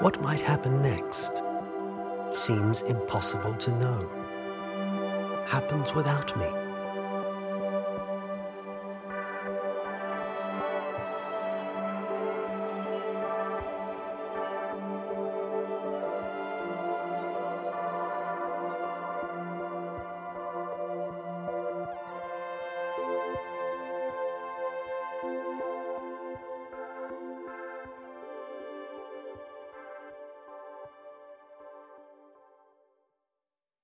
What might happen next seems impossible to know. Happens without me